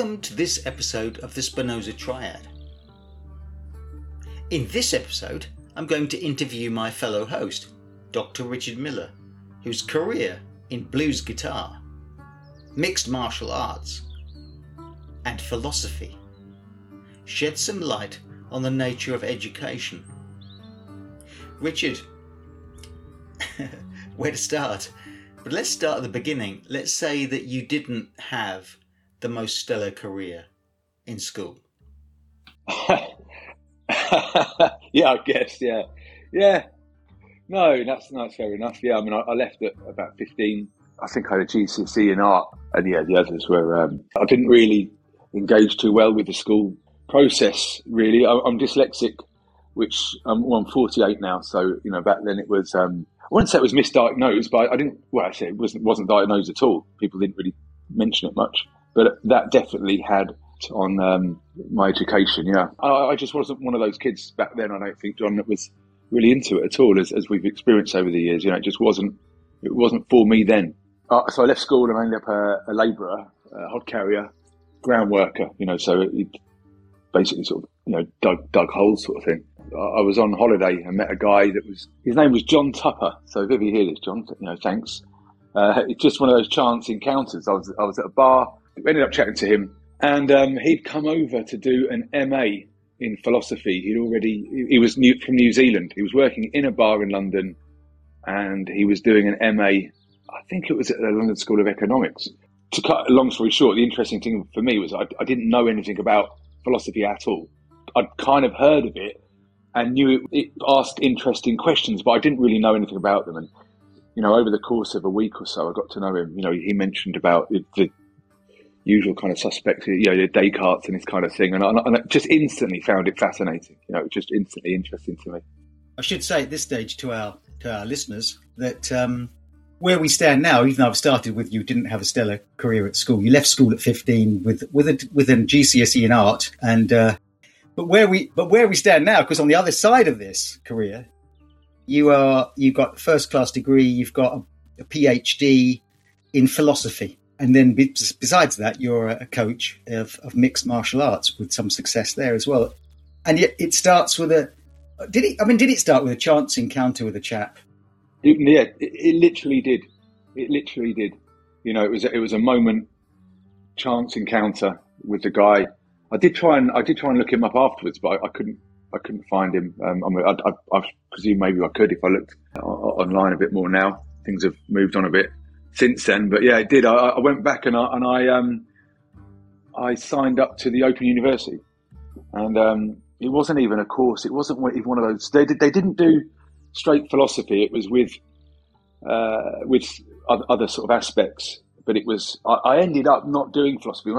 Welcome to this episode of the Spinoza Triad. In this episode, I'm going to interview my fellow host, Dr. Richard Miller, whose career in blues guitar, mixed martial arts, and philosophy shed some light on the nature of education. Richard, where to start? But let's start at the beginning. Let's say that you didn't have the most stellar career in school. yeah, I guess. Yeah, yeah. No, that's that's fair enough. Yeah, I mean, I, I left at about fifteen. I think I had a GCSE in art, and yeah, the others were. Um, I didn't really engage too well with the school process. Really, I, am dyslexic, which I'm, well, I'm 48 now. So you know, back then it was. Um, I wouldn't say it was misdiagnosed, but I didn't. Well, actually, it wasn't wasn't diagnosed at all. People didn't really mention it much, but that definitely had on um, my education. Yeah, I, I, just wasn't one of those kids back then. I don't think John that was really into it at all, as, as we've experienced over the years. You know, it just wasn't it wasn't for me then. Uh, so I left school and I ended up a, a labourer, a hod carrier, ground worker. You know, so it basically sort of you know dug dug holes sort of thing. I, I was on holiday and met a guy that was his name was John Tupper. So if you hear this, John, you know, thanks. Uh, it's just one of those chance encounters. I was I was at a bar, ended up chatting to him, and um, he'd come over to do an MA in philosophy. He'd already he was new, from New Zealand. He was working in a bar in London, and he was doing an MA. I think it was at the London School of Economics. To cut a long story short, the interesting thing for me was I, I didn't know anything about philosophy at all. I'd kind of heard of it and knew it, it asked interesting questions, but I didn't really know anything about them. And you know, over the course of a week or so, I got to know him. You know, he mentioned about the usual kind of suspects, you know, Descartes and this kind of thing, and I, and I just instantly found it fascinating. You know, just instantly interesting to me. I should say at this stage to our to our listeners that um, where we stand now, even though I've started with you, didn't have a stellar career at school. You left school at fifteen with with a with a GCSE in art, and uh, but where we but where we stand now, because on the other side of this career, you are you've got first class degree, you've got a, a PhD in philosophy and then besides that, you're a coach of, of, mixed martial arts with some success there as well. And yet, it starts with a. Did it? I mean, did it start with a chance encounter with a chap? It, yeah, it, it, literally did. It literally did. You know, it was it was a moment, chance encounter with the guy. I did try and I did try and look him up afterwards, but I, I couldn't I couldn't find him. Um, I, mean, I, I, I presume maybe I could if I looked online a bit more now. Things have moved on a bit since then. But yeah, it did. I, I went back and I, and I, um, I signed up to the Open University, and um, it wasn't even a course. It wasn't even one of those. They did, they didn't do straight philosophy. It was with uh, with other sort of aspects. But it was. I, I ended up not doing philosophy.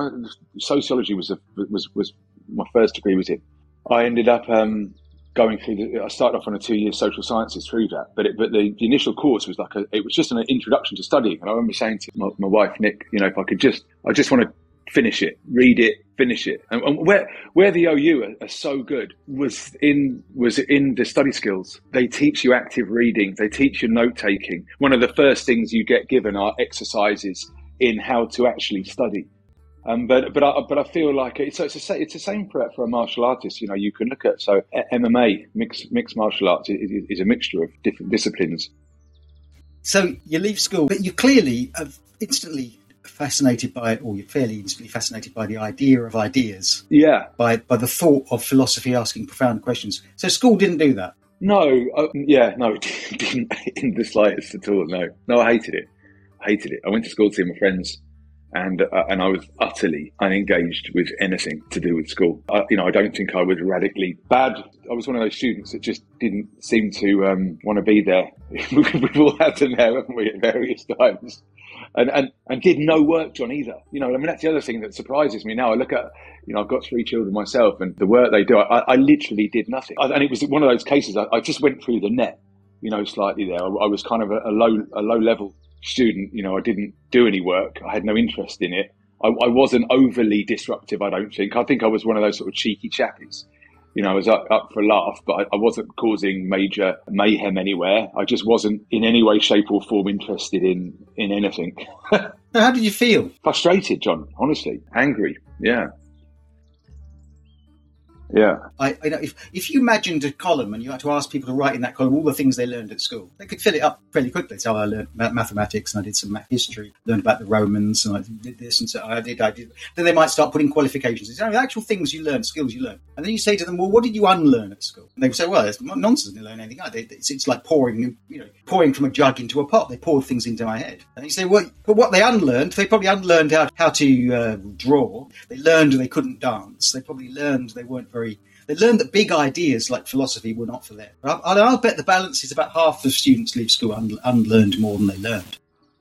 Sociology was a, was was my first degree was in. I ended up um, going through the, I started off on a two year social sciences through that, but it, but the, the, initial course was like a, it was just an introduction to studying. And I remember saying to my, my wife, Nick, you know, if I could just, I just want to finish it, read it, finish it. And, and where, where the OU are, are, so good was in, was in the study skills. They teach you active reading. They teach you note taking. One of the first things you get given are exercises in how to actually study. Um, but but I, but I feel like it's it's, a, it's the same for, for a martial artist. You know, you can look at so MMA mixed mixed martial arts is, is a mixture of different disciplines. So you leave school, but you clearly are instantly fascinated by, it, or you're fairly instantly fascinated by the idea of ideas. Yeah. By by the thought of philosophy asking profound questions. So school didn't do that. No. Uh, yeah. No. It didn't in the slightest at all. No. No. I hated it. I hated it. I went to school to see my friends and uh, and I was utterly unengaged with anything to do with school. I, you know, I don't think I was radically bad. I was one of those students that just didn't seem to um, want to be there. We've all had them there, haven't we, at various times. And, and and did no work, John, either. You know, I mean, that's the other thing that surprises me now. I look at, you know, I've got three children myself, and the work they do, I, I literally did nothing. I, and it was one of those cases. I, I, just went through the net, you know, slightly there. I, was kind of a, a low a low level student, you know, I didn't do any work. I had no interest in it. I, I, wasn't overly disruptive, I don't think. I think I was one of those sort of cheeky chappies You know, I was up, up for a laugh, but I, I, wasn't causing major mayhem anywhere. I just wasn't in any way, shape, or form interested in in anything. How did you feel? Frustrated, John. Honestly, angry. Yeah. Yeah. I, I know if, if you imagined a column and you had to ask people to write in that column all the things they learned at school, they could fill it up fairly quickly. So I learned mathematics and I did some history, learned about the Romans and I did this and so I did, I did. Then they might start putting qualifications. It's the actual things you learn, skills you learn. And then you say to them, well, what did you unlearn at school? And they would say, well, it's nonsense. They learn anything. It's, it's like pouring, you know, pouring from a jug into a pot. They pour things into my head. And you say, well, but what they unlearned, they probably unlearned how, how to uh, draw. They learned they couldn't dance. They probably learned they weren't very they learned that big ideas like philosophy were not for them. I'll, I'll bet the balance is about half the students leave school un- unlearned more than they learned.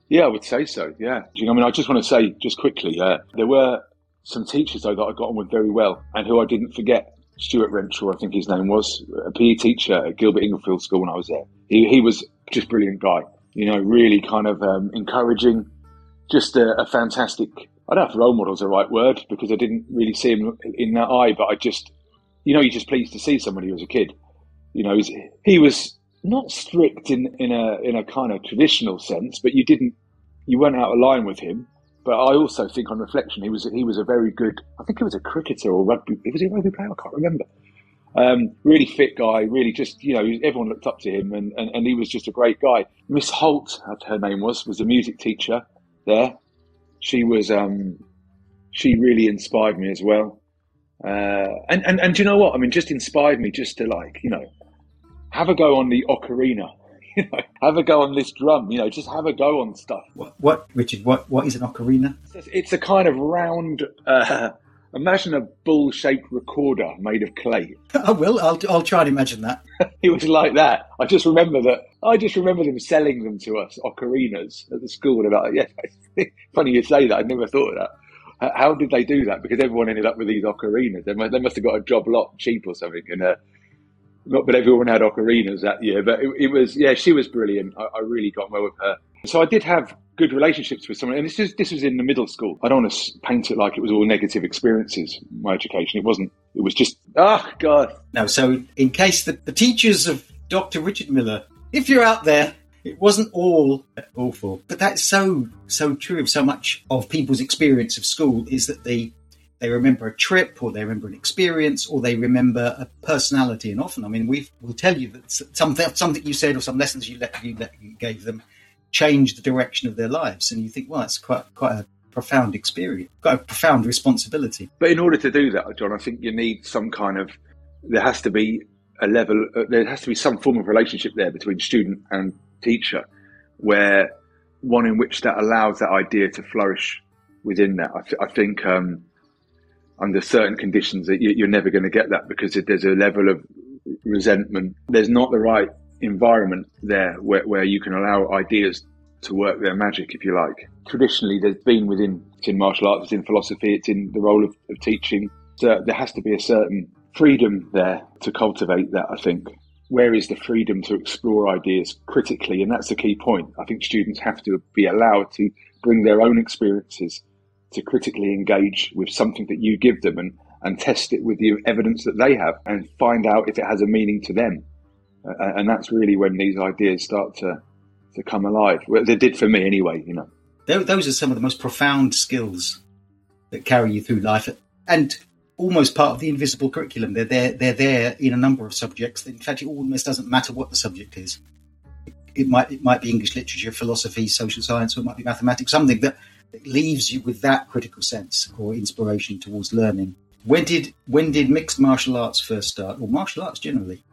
Yeah, I would say so. Yeah. I mean, I just want to say, just quickly, uh, there were some teachers, though, that I got on with very well and who I didn't forget. Stuart Renshaw, I think his name was, a PE teacher at Gilbert Inglefield School when I was there. He, he was just brilliant guy, you know, really kind of um, encouraging, just a, a fantastic I don't know if role model is the right word because I didn't really see him in that eye, but I just you know, you're just pleased to see somebody was a kid. You know, he was not strict in, in a in a kind of traditional sense, but you didn't you weren't out of line with him. But I also think, on reflection, he was he was a very good. I think he was a cricketer or rugby. He was a rugby player? I can't remember. Um, really fit guy. Really, just you know, everyone looked up to him, and, and, and he was just a great guy. Miss Holt, her name was, was a music teacher there. She was. Um, she really inspired me as well. Uh, and, and, and do you know what? I mean, just inspired me just to like, you know, have a go on the ocarina. You know, have a go on this drum. You know, just have a go on stuff. What, what Richard? What, what is an ocarina? It's a kind of round. Uh, imagine a bull-shaped recorder made of clay. I will. I'll, I'll try and imagine that. it was like that. I just remember that. I just remember them selling them to us ocarinas at the school. And about yeah, funny you say that. I never thought of that. How did they do that? Because everyone ended up with these ocarinas. They must, they must have got a job lot cheap or something. And uh, not that everyone had ocarinas that year, but it, it was yeah, she was brilliant. I, I, really got well with her. So I did have good relationships with someone, and this is this was in the middle school. I don't want to paint it like it was all negative experiences. My education, it wasn't. It was just oh god. No, so in case the, the teachers of Dr. Richard Miller, if you're out there it wasn't all awful, but that's so so true of so much of people's experience of school is that they they remember a trip or they remember an experience or they remember a personality. And often, I mean, we will tell you that something something you said or some lessons you let you, let, you gave them changed the direction of their lives, and you think, well, it's quite quite a profound experience, quite a profound responsibility. But in order to do that, John, I think you need some kind of there has to be a level, uh, there has to be some form of relationship there between student and teacher, where one in which that allows that idea to flourish within that. I, th- I think um, under certain conditions that you, are never going to get that because there's a level of resentment. There's not the right environment there where, where you can allow ideas to work their magic, if you like. Traditionally, there's been within it's in martial arts, it's in philosophy, it's in the role of, of teaching. So there has to be a certain freedom there to cultivate that. I think where is the freedom to explore ideas critically? And that's the key point. I think students have to be allowed to bring their own experiences to critically engage with something that you give them and, and test it with the evidence that they have and find out if it has a meaning to them. Uh, and that's really when these ideas start to, to come alive. Well, they did for me anyway, you know. Those are some of the most profound skills that carry you through life. And almost part of the invisible curriculum. They're there. They're there in a number of subjects. In fact, it almost doesn't matter what the subject is. It might it might be English literature, philosophy, social science, or it might be mathematics. Something that leaves you with that critical sense or inspiration towards learning. When did when did mixed martial arts first start, or martial arts generally?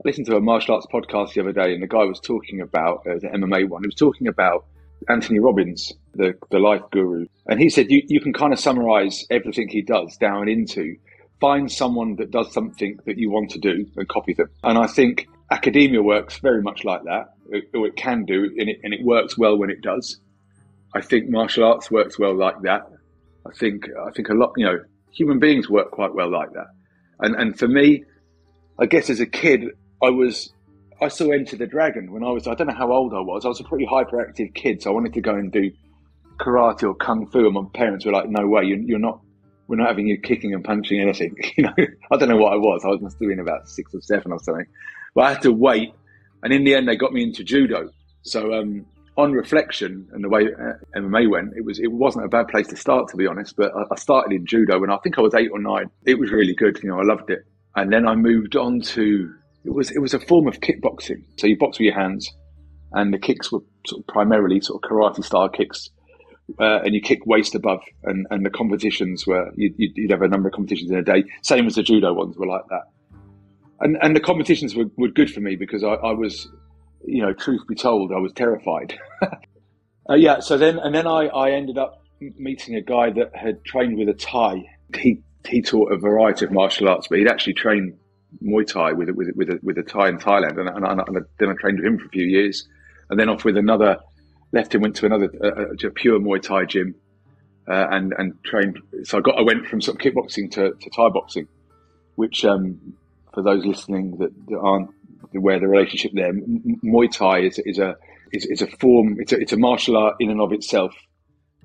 I listened to a martial arts podcast the other day, and the guy was talking about uh, the MMA one. He was talking about Anthony Robbins, the, the life guru. And he said you, you can kind of summarize everything he does down into find someone that does something that you want to do and copy them. And I think academia works very much like that, or it can do, and it, and it works well when it does. I think martial arts works well like that. I think I think a lot, you know, human beings work quite well like that. And and for me, I guess as a kid, I was I saw Enter the Dragon when I was, I don't know how old I was. I was a pretty hyperactive kid, so I wanted to go and do karate or kung fu. And my parents were like, no way, you're, you're not, we're not having you kicking and punching anything. You know, I don't know what I was. I was must have been about six or seven or something. But I had to wait, and in the end, they got me into judo. So um, on reflection and the way uh, MMA went, it was it wasn't a bad place to start, to be honest. But I, I started in judo when I think I was eight or nine. It was really good. You know, I loved it. And then I moved on to it was it was a form of kickboxing. So you box with your hands, and the kicks were sort of primarily sort of karate style kicks. Uh, and you kick waist above, and, and the competitions were you'd, you'd have a number of competitions in a day, same as the judo ones were like that. And and the competitions were, were good for me because I, I was you know, truth be told, I was terrified. uh, yeah, so then and then I, I ended up meeting a guy that had trained with a Thai. He he taught a variety of martial arts, but he'd actually trained Muay Thai with with with a, with a Thai in Thailand, and, and, and, then I trained with him for a few years, and then off with another. Left and went to another uh, a pure Muay Thai gym, uh, and and trained. So I got I went from sort of kickboxing to, to Thai boxing, which um, for those listening that, that aren't where the relationship there. Muay Thai is, is a is, is, a form. It's a, it's a martial art in and of itself.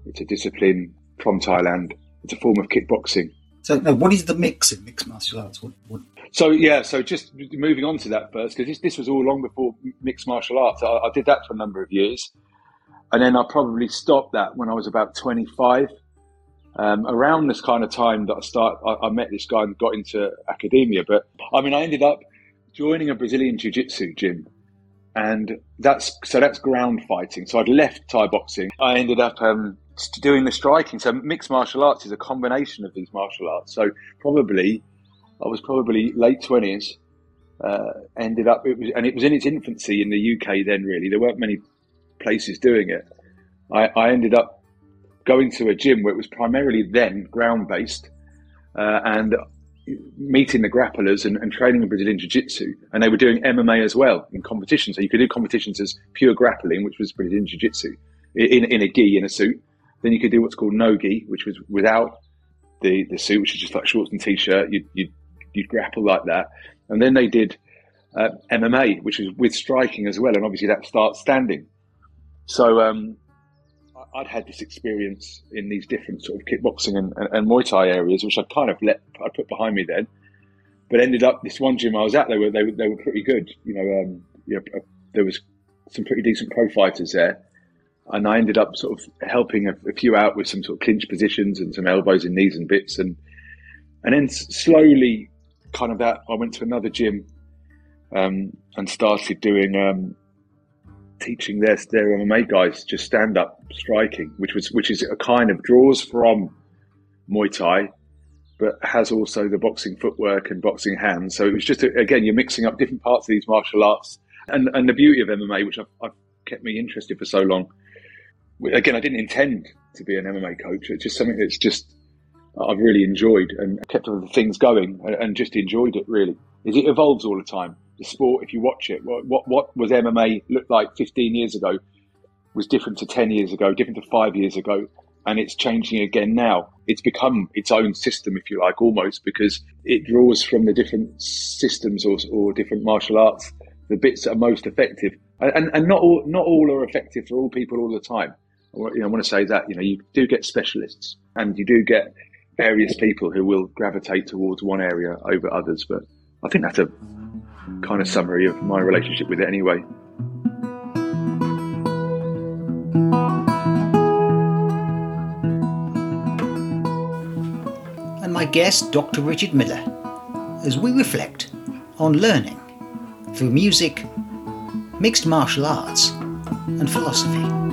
It's a discipline from Thailand. It's a form of kickboxing. So, now, what is the mix in mixed martial arts? What, what? So, yeah. So, just moving on to that first, because this, this was all long before mixed martial arts. I, I did that for a number of years, and then I probably stopped that when I was about twenty five. Um, around this kind of time that I start, I, I, met this guy and got into academia. But I mean, I ended up joining a Brazilian Jiu Jitsu gym. And that's so that's ground fighting. So I'd left Thai boxing. I ended up um, doing the striking. So mixed martial arts is a combination of these martial arts. So probably I was probably late twenties. Uh, ended up it was and it was in its infancy in the UK then. Really, there weren't many places doing it. I, I ended up going to a gym where it was primarily then ground based, uh, and meeting the grapplers and, and training in Brazilian Jiu Jitsu. And they were doing MMA as well in competitions. So you could do competitions as pure grappling, which was Brazilian Jiu Jitsu, in, in a gi, in a suit. Then you could do what's called no gi, which was without the, the suit, which is just like shorts and t shirt. You'd, you'd, you'd, grapple like that. And then they did uh, MMA, which was with striking as well. And obviously that starts standing. So um, I'd had this experience in these different sort of kickboxing and, and, and, Muay Thai areas, which I kind of let I put behind me then, but ended up this one gym I was at. They were they were, they were pretty good. You know, um, you know, uh, there was some pretty decent pro fighters there, and I ended up sort of helping a, a, few out with some sort of clinch positions and some elbows and knees and bits, and and then slowly, kind of that I went to another gym um, and started doing. Um, teaching their their MMA guys just stand up striking, which was which is a kind of draws from Muay Thai, but has also the boxing footwork and boxing hands. So it was just a, again you're mixing up different parts of these martial arts, and and the beauty of MMA, which I've, I've kept me interested for so long. Again, I didn't intend to be an MMA coach. It's just something that's just I've really enjoyed and kept all the things going and just enjoyed it. Really, is it evolves all the time the sport, if you watch it, what, what, what was MMA looked like 15 years ago was different to 10 years ago, different to five years ago, and it's changing again now. It's become its own system, if you like, almost because it draws from the different systems or, or different martial arts, the bits that are most effective, and, and, and not all not all are effective for all people all the time. You know, I want to say that you know you do get specialists, and you do get various people who will gravitate towards one area over others, but I think that's a kind of summary of my relationship with it anyway. And my guest, Dr. Richard Miller, as we reflect on learning through music, mixed martial arts, and philosophy.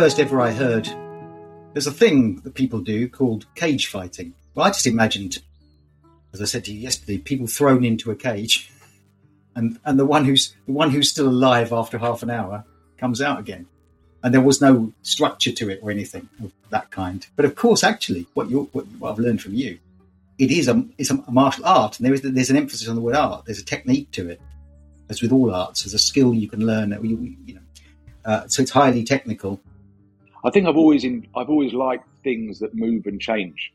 First ever I heard, there's a thing that people do called cage fighting. Well, I just imagined, as I said to you yesterday, people thrown into a cage, and and the one who's the one who's still alive after half an hour comes out again, and there was no structure to it or anything of that kind. But of course, actually, what you what, what I've learned from you, it is a it's a martial art, and there is there's an emphasis on the word art. There's a technique to it, as with all arts. There's a skill you can learn. That You, you know, uh, so it's highly technical. I think I've always in, I've always liked things that move and change,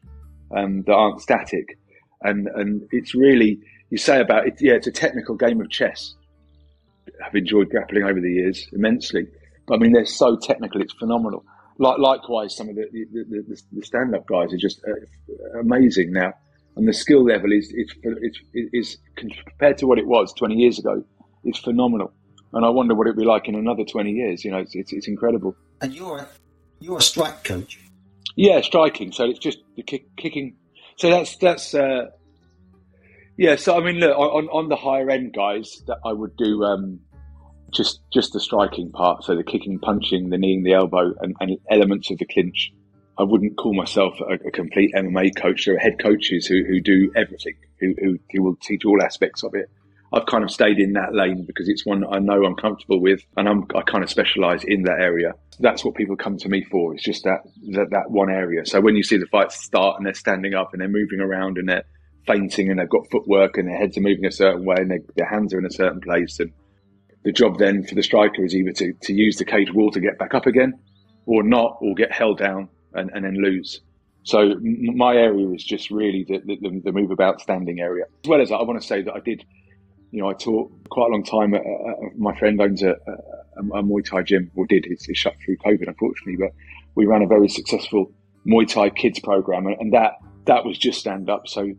um, that aren't static, and and it's really you say about it. Yeah, it's a technical game of chess. I've enjoyed grappling over the years immensely. But I mean, they're so technical; it's phenomenal. Like, likewise, some of the the, the, the stand-up guys are just uh, amazing now, and the skill level is is compared to what it was 20 years ago, it's phenomenal. And I wonder what it'd be like in another 20 years. You know, it's, it's, it's incredible. And you're you're a strike coach. Yeah, striking. So it's just the kick, kicking. So that's that's uh, yeah. So I mean, look on on the higher end guys that I would do um, just just the striking part. So the kicking, punching, the kneeing, the elbow, and, and elements of the clinch. I wouldn't call myself a, a, complete MMA coach. There are head coaches who, who do everything, who, who, who will teach all aspects of it. I've kind of stayed in that lane because it's one I know I'm comfortable with, and I'm, I kind of specialise in that area. That's what people come to me for. It's just that, that that one area. So when you see the fights start and they're standing up and they're moving around and they're feinting and they've got footwork and their heads are moving a certain way and they, their hands are in a certain place, and the job then for the striker is either to, to use the cage wall to get back up again, or not, or get held down and, and then lose. So my area is just really the, the, the move about standing area. As well as that, I want to say that I did you know, I taught quite a long time. At, my friend owns a, a, a, Muay Thai gym, or did. It's, it's, shut through COVID, unfortunately. But we ran a very successful Muay Thai kids program, and, and that that was just stand up. So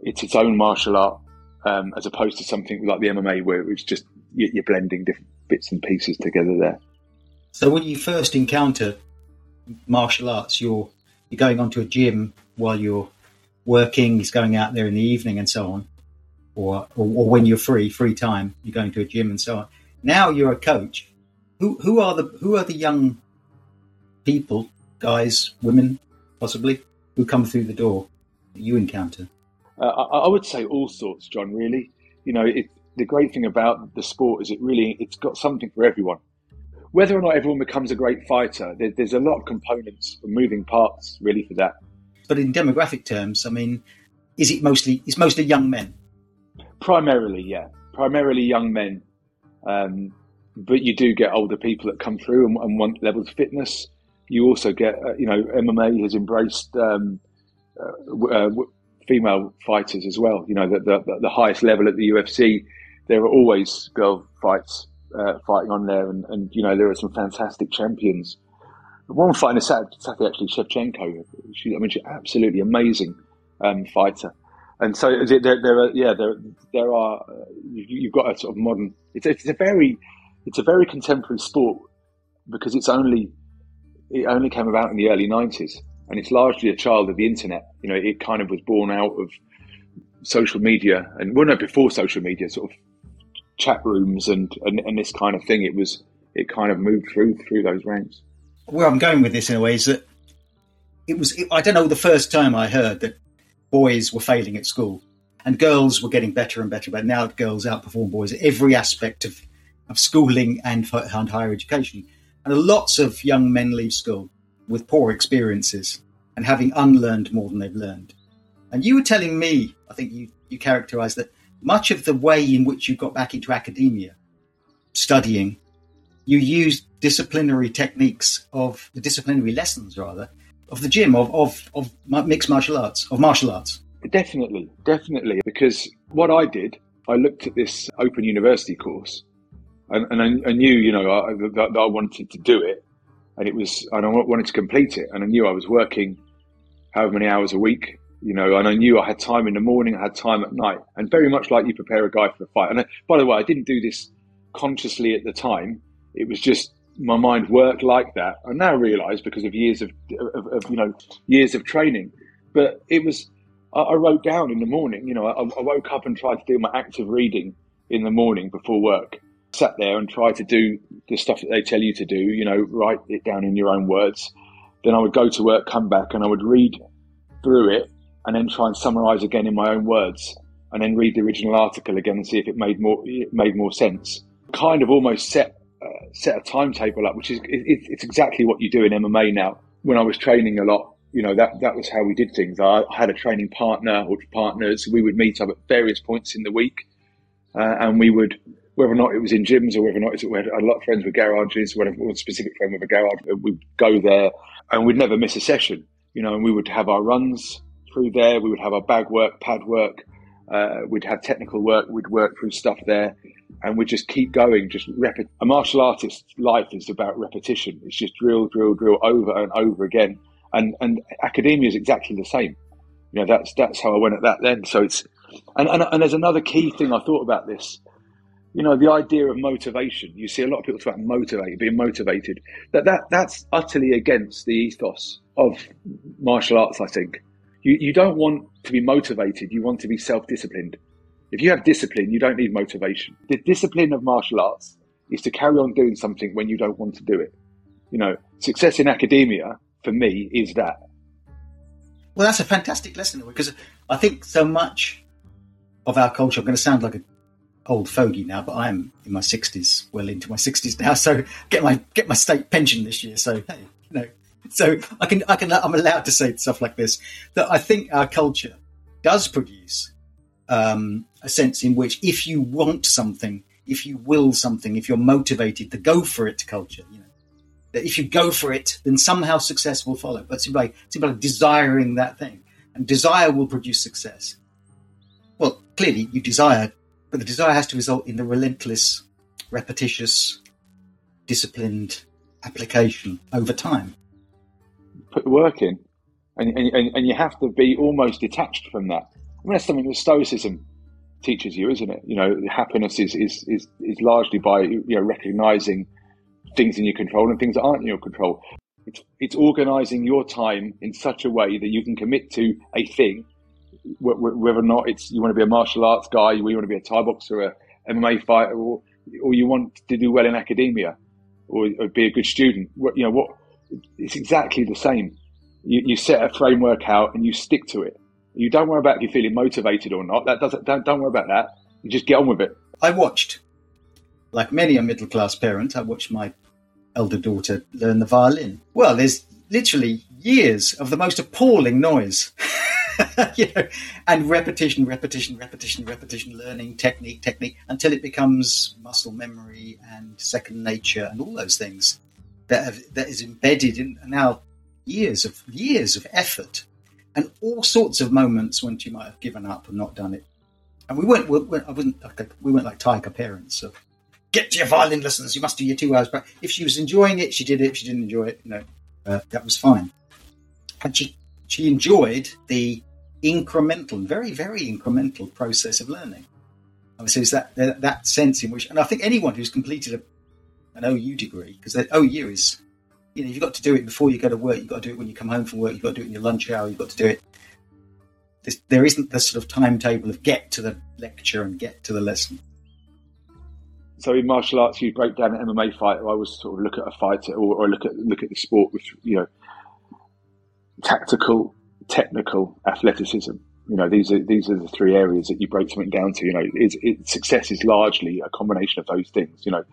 it's its own martial art, um, as opposed to something like the MMA, where it's just you're blending different bits and pieces together there. So when you first encounter martial arts, you're you're going onto a gym while you're working. He's going out there in the evening and so on or, or, or when you're free, free time, you're going to a gym and so on. Now you're a coach. Who who are the who are the young people, guys, women, possibly, who come through the door that you encounter? Uh, I, I, would say all sorts, John. Really, you know, it, the great thing about the sport is it really it's got something for everyone. Whether or not everyone becomes a great fighter, there, there's a lot of components, moving parts, really, for that. But in demographic terms, I mean, is it mostly it's mostly young men? Primarily, yeah, primarily young men, um, but you do get older people that come through and, and want levels of fitness. You also get, uh, you know, MMA has embraced um, uh, uh, female fighters as well. You know, the, the, the, highest level at the UFC, there are always girl fights uh, fighting on there, and, and, you know there are some fantastic champions. One fighter Saturday, actually, Shevchenko. She, I mean, she's absolutely amazing um, fighter and so there, there are yeah there there are you, have got a sort of modern it's it's a very it's a very contemporary sport because it's only it only came about in the early 90s and it's largely a child of the internet. You know it kind of was born out of social media and well no before social media sort of chat rooms and, and and this kind of thing. It was it kind of moved through through those ranks. Where i'm going with this in a way is that it was i don't know the first time i heard that boys were failing at school and girls were getting better and better. But now girls outperform boys at every aspect of, of schooling and, and higher education. And lots of young men leave school with poor experiences and having unlearned more than they've learned. And you were telling me, I think you, you characterized that much of the way in which you got back into academia, studying, you used disciplinary techniques of the disciplinary lessons rather of the gym of, of, of mixed martial arts of martial arts. Definitely definitely because what i did i looked at this open university course and, and I, I, knew you know I, that, that, i wanted to do it and it was and i wanted to complete it and i knew i was working however many hours a week you know and i knew i had time in the morning i had time at night and very much like you prepare a guy for a fight. And I, by the way i didn't do this consciously at the time. It was just my mind worked like that. I now realise because of years of, of, of, you know years of training. But it was I, I wrote down in the morning. You know, I, I, woke up and tried to do my active reading in the morning before work. Sat there and tried to do the stuff that they tell you to do. You know, write it down in your own words. Then I would go to work, come back, and I would read through it, and then try and summarise again in my own words, and then read the original article again and see if it made more it made more sense. Kind of almost set set a timetable up, which is it, it's exactly what you do in MMA now. When I was training a lot, you know that that was how we did things. I, had a training partner or partners. We would meet up at various points in the week, uh, and we would whether or not it was in gyms or whether or not we had a lot of friends with garages, whatever, a specific friend with a garage, we'd go there and we'd never miss a session, you know, and we would have our runs through there. We would have our bag work, pad work. Uh, we'd have technical work. We'd work through stuff there and we'd just keep going. Just repeat. A martial artist's life is about repetition. It's just drill, drill, drill over and over again. And, and academia is exactly the same. You know, that's, that's how I went at that then. So it's, and, and, and there's another key thing I thought about this you know, the idea of motivation. You see a lot of people talk about motivated, being motivated. That that that's utterly against the ethos of martial arts. I think you you don't want to be motivated. You want to be self disciplined. If you have discipline, you don't need motivation. The discipline of martial arts is to carry on doing something when you don't want to do it. You know, success in academia for me is that. Well, that's a fantastic lesson because I think so much of our culture. I'm going to sound like a old fogey now, but I'm in my sixties, well into my sixties now. So get my get my state pension this year. So hey, you know, so I can I can I'm allowed to say stuff like this. That I think our culture does produce um, a sense in which if you want something, if you will something, if you're motivated to go for it, culture, you know, that if you go for it, then somehow success will follow. But simply it's desiring that thing, and desire will produce success. Well, clearly you desire but the desire has to result in the relentless, repetitious, disciplined application over time. Put the work in, and, and, and you have to be almost detached from that. Mean, that's something that Stoicism teaches you, isn't it? You know, happiness is, is, is, is largely by you know recognizing things in your control and things that aren't in your control. It's, it's organizing your time in such a way that you can commit to a thing whether or not it's you want to be a martial arts guy, you want to be a Thai boxer, a MMA fighter, or, or you want to do well in academia, or, or be a good student. You know what? It's exactly the same. You, you set a framework out and you stick to it. You don't worry about if you're feeling motivated or not. That doesn't. Don't, don't worry about that. You just get on with it. I watched, like many a middle class parent, I watched my elder daughter learn the violin. Well, there's literally years of the most appalling noise. you know, and repetition, repetition, repetition, repetition, learning technique, technique, until it becomes muscle memory and second nature and all those things that have, that is embedded in now years of years of effort and all sorts of moments when she might have given up and not done it. And we weren't, we weren't I wasn't like a, we weren't like tiger parents. So get to your violin lessons. You must do your two hours. But if she was enjoying it, she did it. If she didn't enjoy it, you know, uh, that was fine. And she she enjoyed the incremental, very, very incremental process of learning. And so it's that, that, that sense in which, and I think anyone who's completed a, an OU degree, because that OU is, you know, you've got to do it before you go to work, you've got to do it when you come home from work, you've got to do it in your lunch hour, you've got to do it. This, there isn't the sort of timetable of get to the lecture and get to the lesson. So in martial arts, you break down an MMA fight. I always sort of look at a fighter or, or look at look at the sport, with you know, tactical, technical, athleticism. You know, these are these are the three areas that you break something down to. You know, it's, it, success is largely a combination of those things. You know,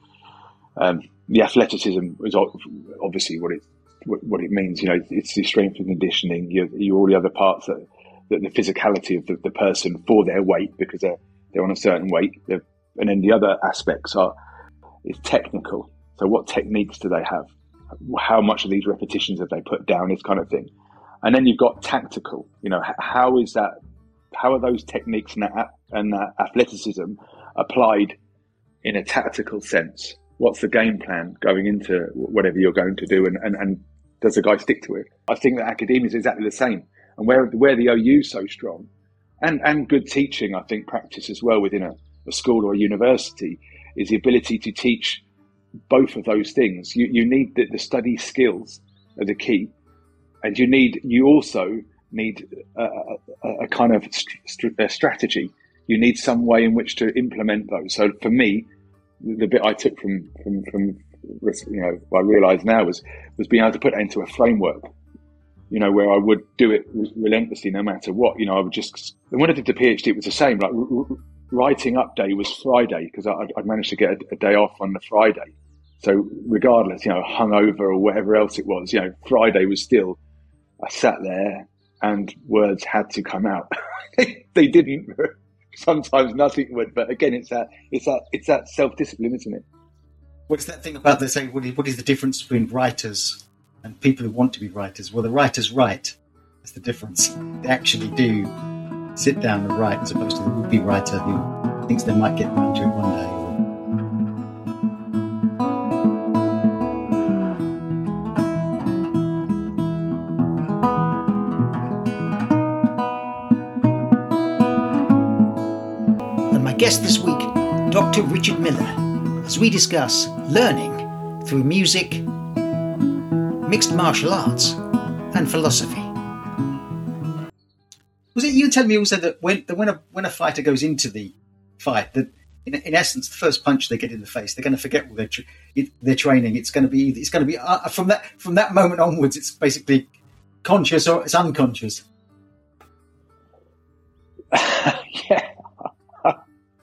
um, the athleticism is obviously what it what, it means. You know, it's the strength and conditioning. You, you all the other parts that, that the physicality of the, the, person for their weight because they're they're on a certain weight. And then the other aspects are is technical. So, what techniques do they have? How much of these repetitions have they put down? This kind of thing. And then you've got tactical. You know, how is that? How are those techniques and that, and that athleticism applied in a tactical sense? What's the game plan going into whatever you're going to do, and, and, and does the guy stick to it? I think that academia is exactly the same. And where where the OU is so strong, and and good teaching, I think practice as well within a, a school or a university is the ability to teach both of those things. You you need the, the study skills are the key, and you need you also need a, a, a kind of st- a strategy. You need some way in which to implement those. So for me, the bit I took from from from you know I realise now was was being able to put that into a framework. You know where I would do it relentlessly no matter what. You know I would just and when I did the PhD, it was the same. Like writing up day was Friday because I'd, I'd managed to get a, a day off on the Friday. So regardless, you know, hungover or whatever else it was, you know, Friday was still I sat there and words had to come out. they, they didn't. Sometimes nothing would. But again, it's that it's that it's that self discipline, isn't it? What's that thing about they say? What is, what is the difference between writers and people who want to be writers? Well, the writers write. That's the difference. They actually do sit down and write, as opposed to the would-be writer who thinks they might get around to it one day. Guest this week, Dr. Richard Miller, as we discuss learning through music, mixed martial arts, and philosophy. Was it you telling me also that when that when a when a fighter goes into the fight, that in, in essence the first punch they get in the face, they're going to forget all their tra- it, their training. It's going to be it's going to be uh, from that from that moment onwards. It's basically conscious or it's unconscious. yeah.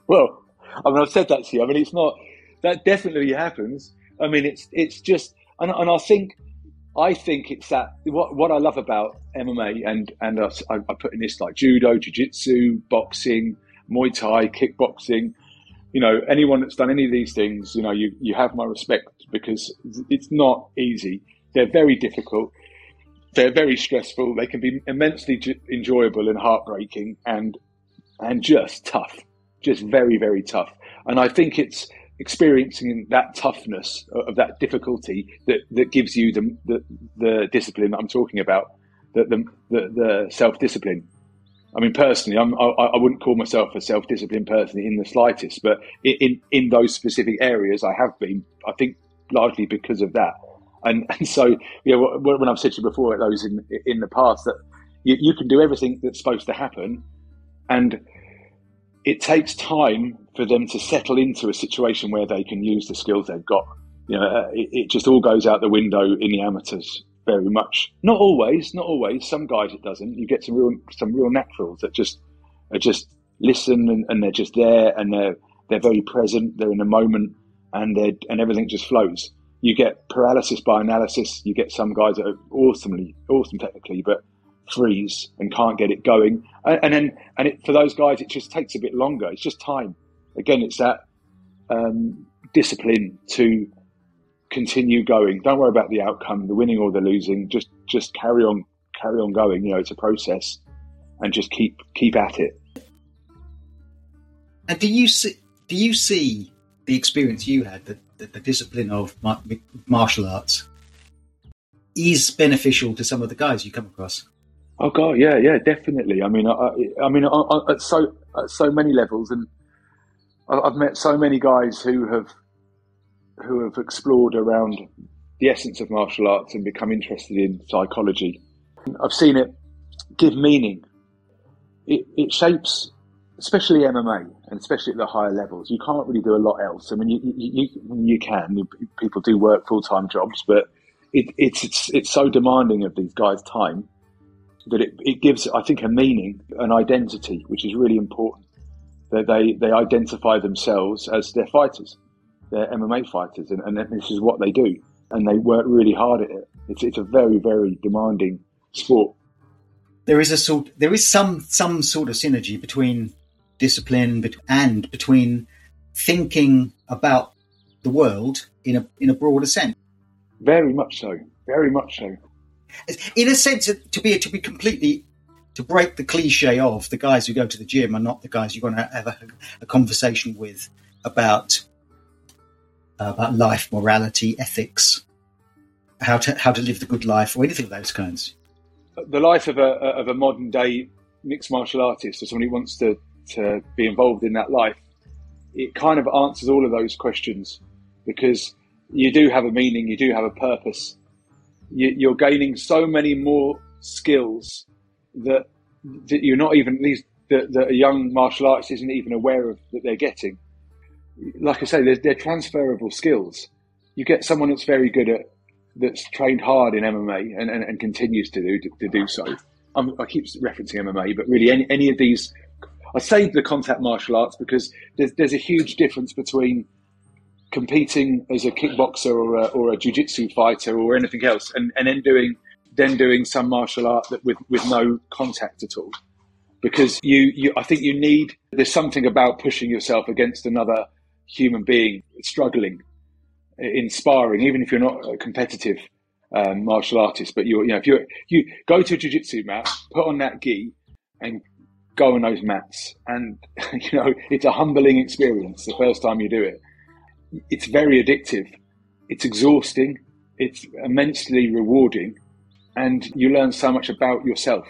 Well, I mean, I've said that to you. I mean, it's not that definitely happens. I mean, it's it's just, and, and I think, I think it's that what what I love about MMA and and I, I put in this like judo, jiu-jitsu, boxing, Muay Thai, kickboxing. You know, anyone that's done any of these things, you know, you you have my respect because it's not easy. They're very difficult. They're very stressful. They can be immensely enjoyable and heartbreaking, and and just tough, just very very tough. And I think it's experiencing that toughness of that difficulty that, that gives you the, the, the discipline that I'm talking about, the, the, the, self discipline. I mean, personally, I'm, I, I wouldn't call myself a self disciplined person in the slightest, but in, in those specific areas, I have been, I think, largely because of that. And, and so, you know, when I've said to you before, those in, in the past, that you, you can do everything that's supposed to happen. And it takes time for them to settle into a situation where they can use the skills they've got. You know, uh, it, it, just all goes out the window in the amateurs very much. Not always, not always. Some guys it doesn't. You get some real some real naturals that just are just listen and, and they're just there and they're they're very present. They're in the moment and they and everything just flows. You get paralysis by analysis. You get some guys that are awesomely awesome technically, but freeze and can't get it going. And, and then and it, for those guys, it just takes a bit longer. It's just time again, it's that um, discipline to continue going. Don't worry about the outcome, the winning or the losing. Just just carry on, carry on going. You know, it's a process, and just keep keep at it. And do you see do you see the experience you had, the, the, the discipline of martial arts, is beneficial to some of the guys you come across? Oh God, yeah, yeah, definitely. I mean, I, I mean, at so at so many levels, and I've met so many guys who have who have explored around the essence of martial arts and become interested in psychology. I've seen it give meaning. It, it shapes, especially MMA and especially at the higher levels. You can't really do a lot else. I mean, you you, you can. People do work full time jobs, but it, it's it's it's so demanding of these guys' time that it, it gives, I think, a meaning, an identity, which is really important they, they, they identify themselves as their fighters. They're MMA fighters, and, and this is what they do. And they work really hard at it. It's, it's a very, very demanding sport. There is a sort, there is some some sort of synergy between discipline and between thinking about the world in a in a broader sense. Very much so. Very much so. In a sense, to be to be completely to break the cliche of the guys who go to the gym are not the guys you're going to have a, a conversation with about uh, about life, morality, ethics, how to how to live the good life, or anything of those kinds. The life of a of a modern day mixed martial artist, or somebody who wants to to be involved in that life, it kind of answers all of those questions because you do have a meaning, you do have a purpose. You, you're gaining so many more skills that, that you're not even these that, that a young martial artist isn't even aware of that they're getting. Like I say, they're, they're transferable skills. You get someone that's very good at that's trained hard in MMA and, and, and continues to do to, to do so. I'm, i keep referencing MMA, but really any, any of these, I say the contact martial arts because there's, there's a huge difference between competing as a kickboxer or a, or a jiu-jitsu fighter or anything else and, and then doing then doing some martial art that with, with no contact at all. because you, you I think you need there's something about pushing yourself against another human being struggling, inspiring, even if you're not a competitive um, martial artist. But you you know if you you go to a jiu-jitsu mat, put on that gi, and go on those mats, and you know it's a humbling experience the first time you do it. It's very addictive. It's exhausting. It's immensely rewarding, and you learn so much about yourself.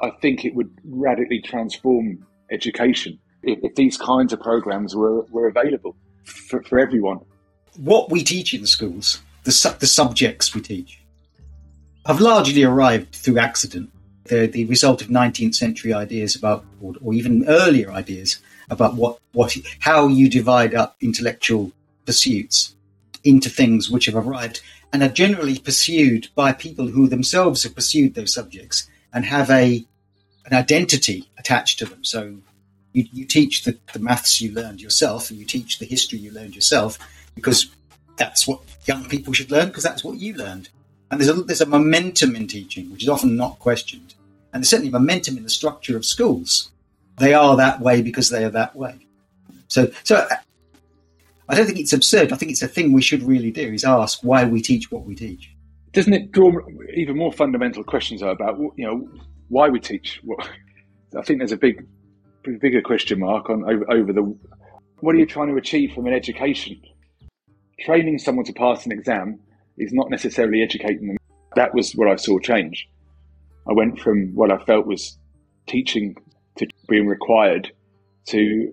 I think it would radically transform education if, if these kinds of programs were, were available for, for everyone. What we teach in schools, the, su- the subjects we teach, have largely arrived through accident. They're the result of 19th century ideas about, or, or even earlier ideas about what, what, how you divide up intellectual pursuits into things which have arrived and are generally pursued by people who themselves have pursued those subjects and have a an identity attached to them. So you, you teach the, the maths you learned yourself and you teach the history you learned yourself because that's what young people should learn because that's what you learned. And there's a, there's a momentum in teaching, which is often not questioned. And there's certainly momentum in the structure of schools. They are that way because they are that way. So, so I don't think it's absurd. I think it's a thing we should really do is ask why we teach what we teach. Doesn't it draw even more fundamental questions about you know why we teach? I think there's a big bigger question mark on over, over the what are you trying to achieve from an education? Training someone to pass an exam is not necessarily educating them. That was what I saw change. I went from what I felt was teaching to being required to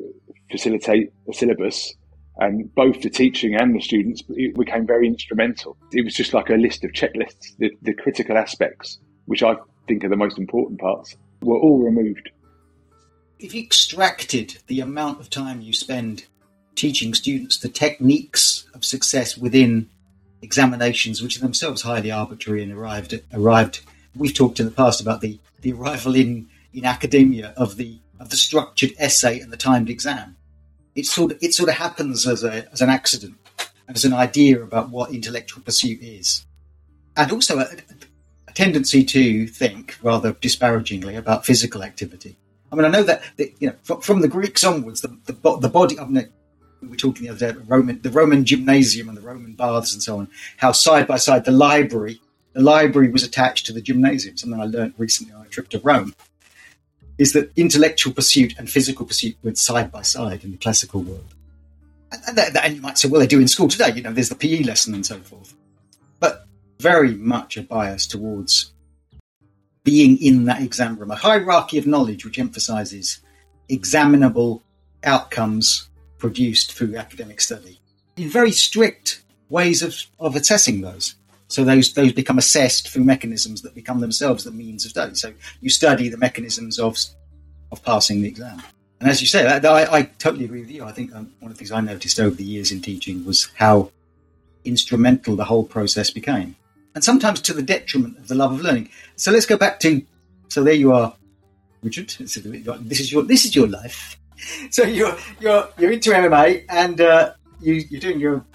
facilitate a syllabus and both the teaching and the students became very instrumental. It was just like a list of checklists. The, the, critical aspects, which I think are the most important parts, were all removed if you extracted the amount of time you spend teaching students the techniques of success within examinations, which are themselves highly arbitrary and arrived arrived. We've talked in the past about the, the arrival in, in academia of the of the structured essay and the timed exam. It sort of, it sort of happens as a as an accident, as an idea about what intellectual pursuit is, and also a, a tendency to think rather disparagingly about physical activity. I mean, I know that, you know from, from, the Greeks onwards, the the, the body. I mean, we were talking the other day about Roman, the Roman gymnasium and the Roman baths and so on. How side by side the library, the library was attached to the gymnasium. Something I learned recently on a trip to Rome is that intellectual pursuit and physical pursuit went side by side in the classical world. And, and, that, and you might say, well, they do in school today. You know, there's the PE lesson and so forth. But very much a bias towards being in that exam room, a hierarchy of knowledge which emphasizes examinable outcomes produced through academic study in very strict ways of, of assessing those. So those those become assessed through mechanisms that become themselves the means of study. So you study the mechanisms of of passing the exam. And as you say, I, I totally agree with you. I think um, one of the things I noticed over the years in teaching was how instrumental the whole process became and sometimes to the detriment of the love of learning. So let's go back to. So there you are, Richard. This is your this is your life. So you're you're you're into MMA and uh, you you're doing your